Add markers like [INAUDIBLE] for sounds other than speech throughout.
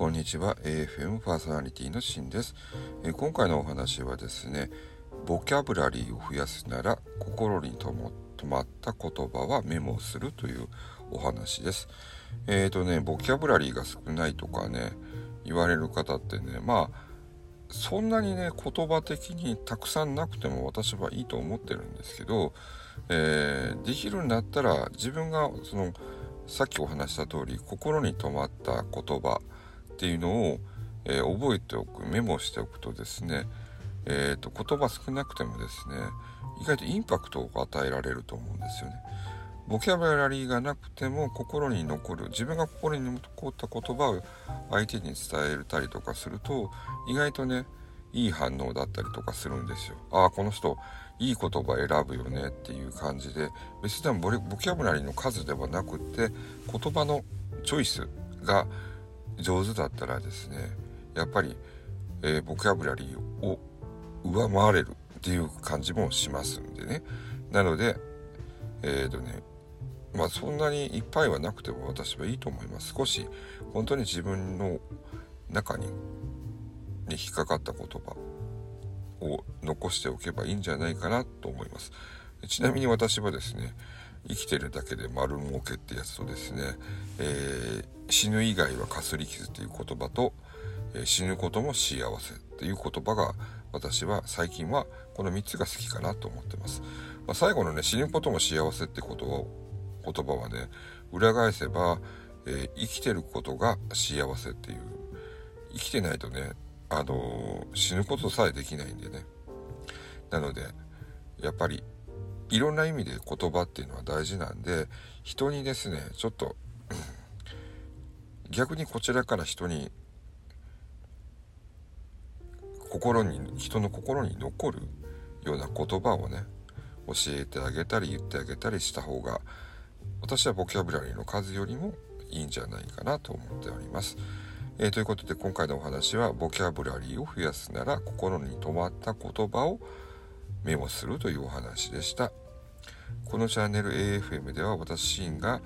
こんにちは。AFM パーソナリティのシンです、え今回のお話はですねボキャブラリーを増やすなら心に留まった言葉はメモするというお話です。えーとねボキャブラリーが少ないとかね言われる方ってねまあそんなにね言葉的にたくさんなくても私はいいと思ってるんですけど、えー、できるんだったら自分がそのさっきお話した通り心に留まった言葉っていうのを、えー、覚えておくメモしておくとですね、えーと、言葉少なくてもですね意外とインパクトを与えられると思うんですよね。ボキャブラリーがなくても心に残る自分が心に残った言葉を相手に伝えたりとかすると意外とねいい反応だったりとかするんですよ。ああこの人いい言葉選ぶよねっていう感じで別にボボキャブラリーの数ではなくって言葉のチョイスが上手だったらですねやっぱり、えー、ボキャブラリーを上回れるっていう感じもしますんでね。なのでえっ、ー、とねまあそんなにいっぱいはなくても私はいいと思います。少し本当に自分の中にに引っかかった言葉を残しておけばいいんじゃないかなと思います。ちなみに私はですね生きてるだけで丸儲けってやつとですね、えー、死ぬ以外はかすり傷っていう言葉と、えー、死ぬことも幸せっていう言葉が私は最近はこの3つが好きかなと思ってます、まあ、最後のね死ぬことも幸せって言葉言葉はね裏返せば、えー、生きてることが幸せっていう生きてないとねあの死ぬことさえできないんでね。なのでやっぱりいろんな意味で言葉っていうのは大事なんで人にですねちょっと逆にこちらから人に心に人の心に残るような言葉をね教えてあげたり言ってあげたりした方が私はボキャブラリーの数よりもいいんじゃないかなと思っております。えー、ということで今回のお話はボキャブラリーを増やすなら心に留まった言葉をメモするというお話でした。このチャンネル AFM では私シーンが、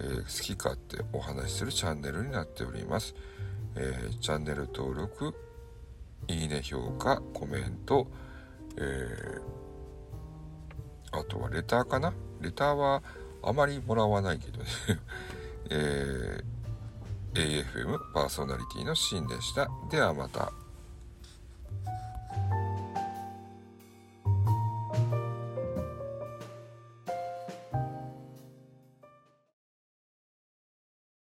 えー、好き勝手お話しするチャンネルになっております。えー、チャンネル登録、いいね評価、コメント、えー、あとはレターかな？レターはあまりもらわないけどね [LAUGHS] えー、AFM パーソナリティのシーンでした。ではまた。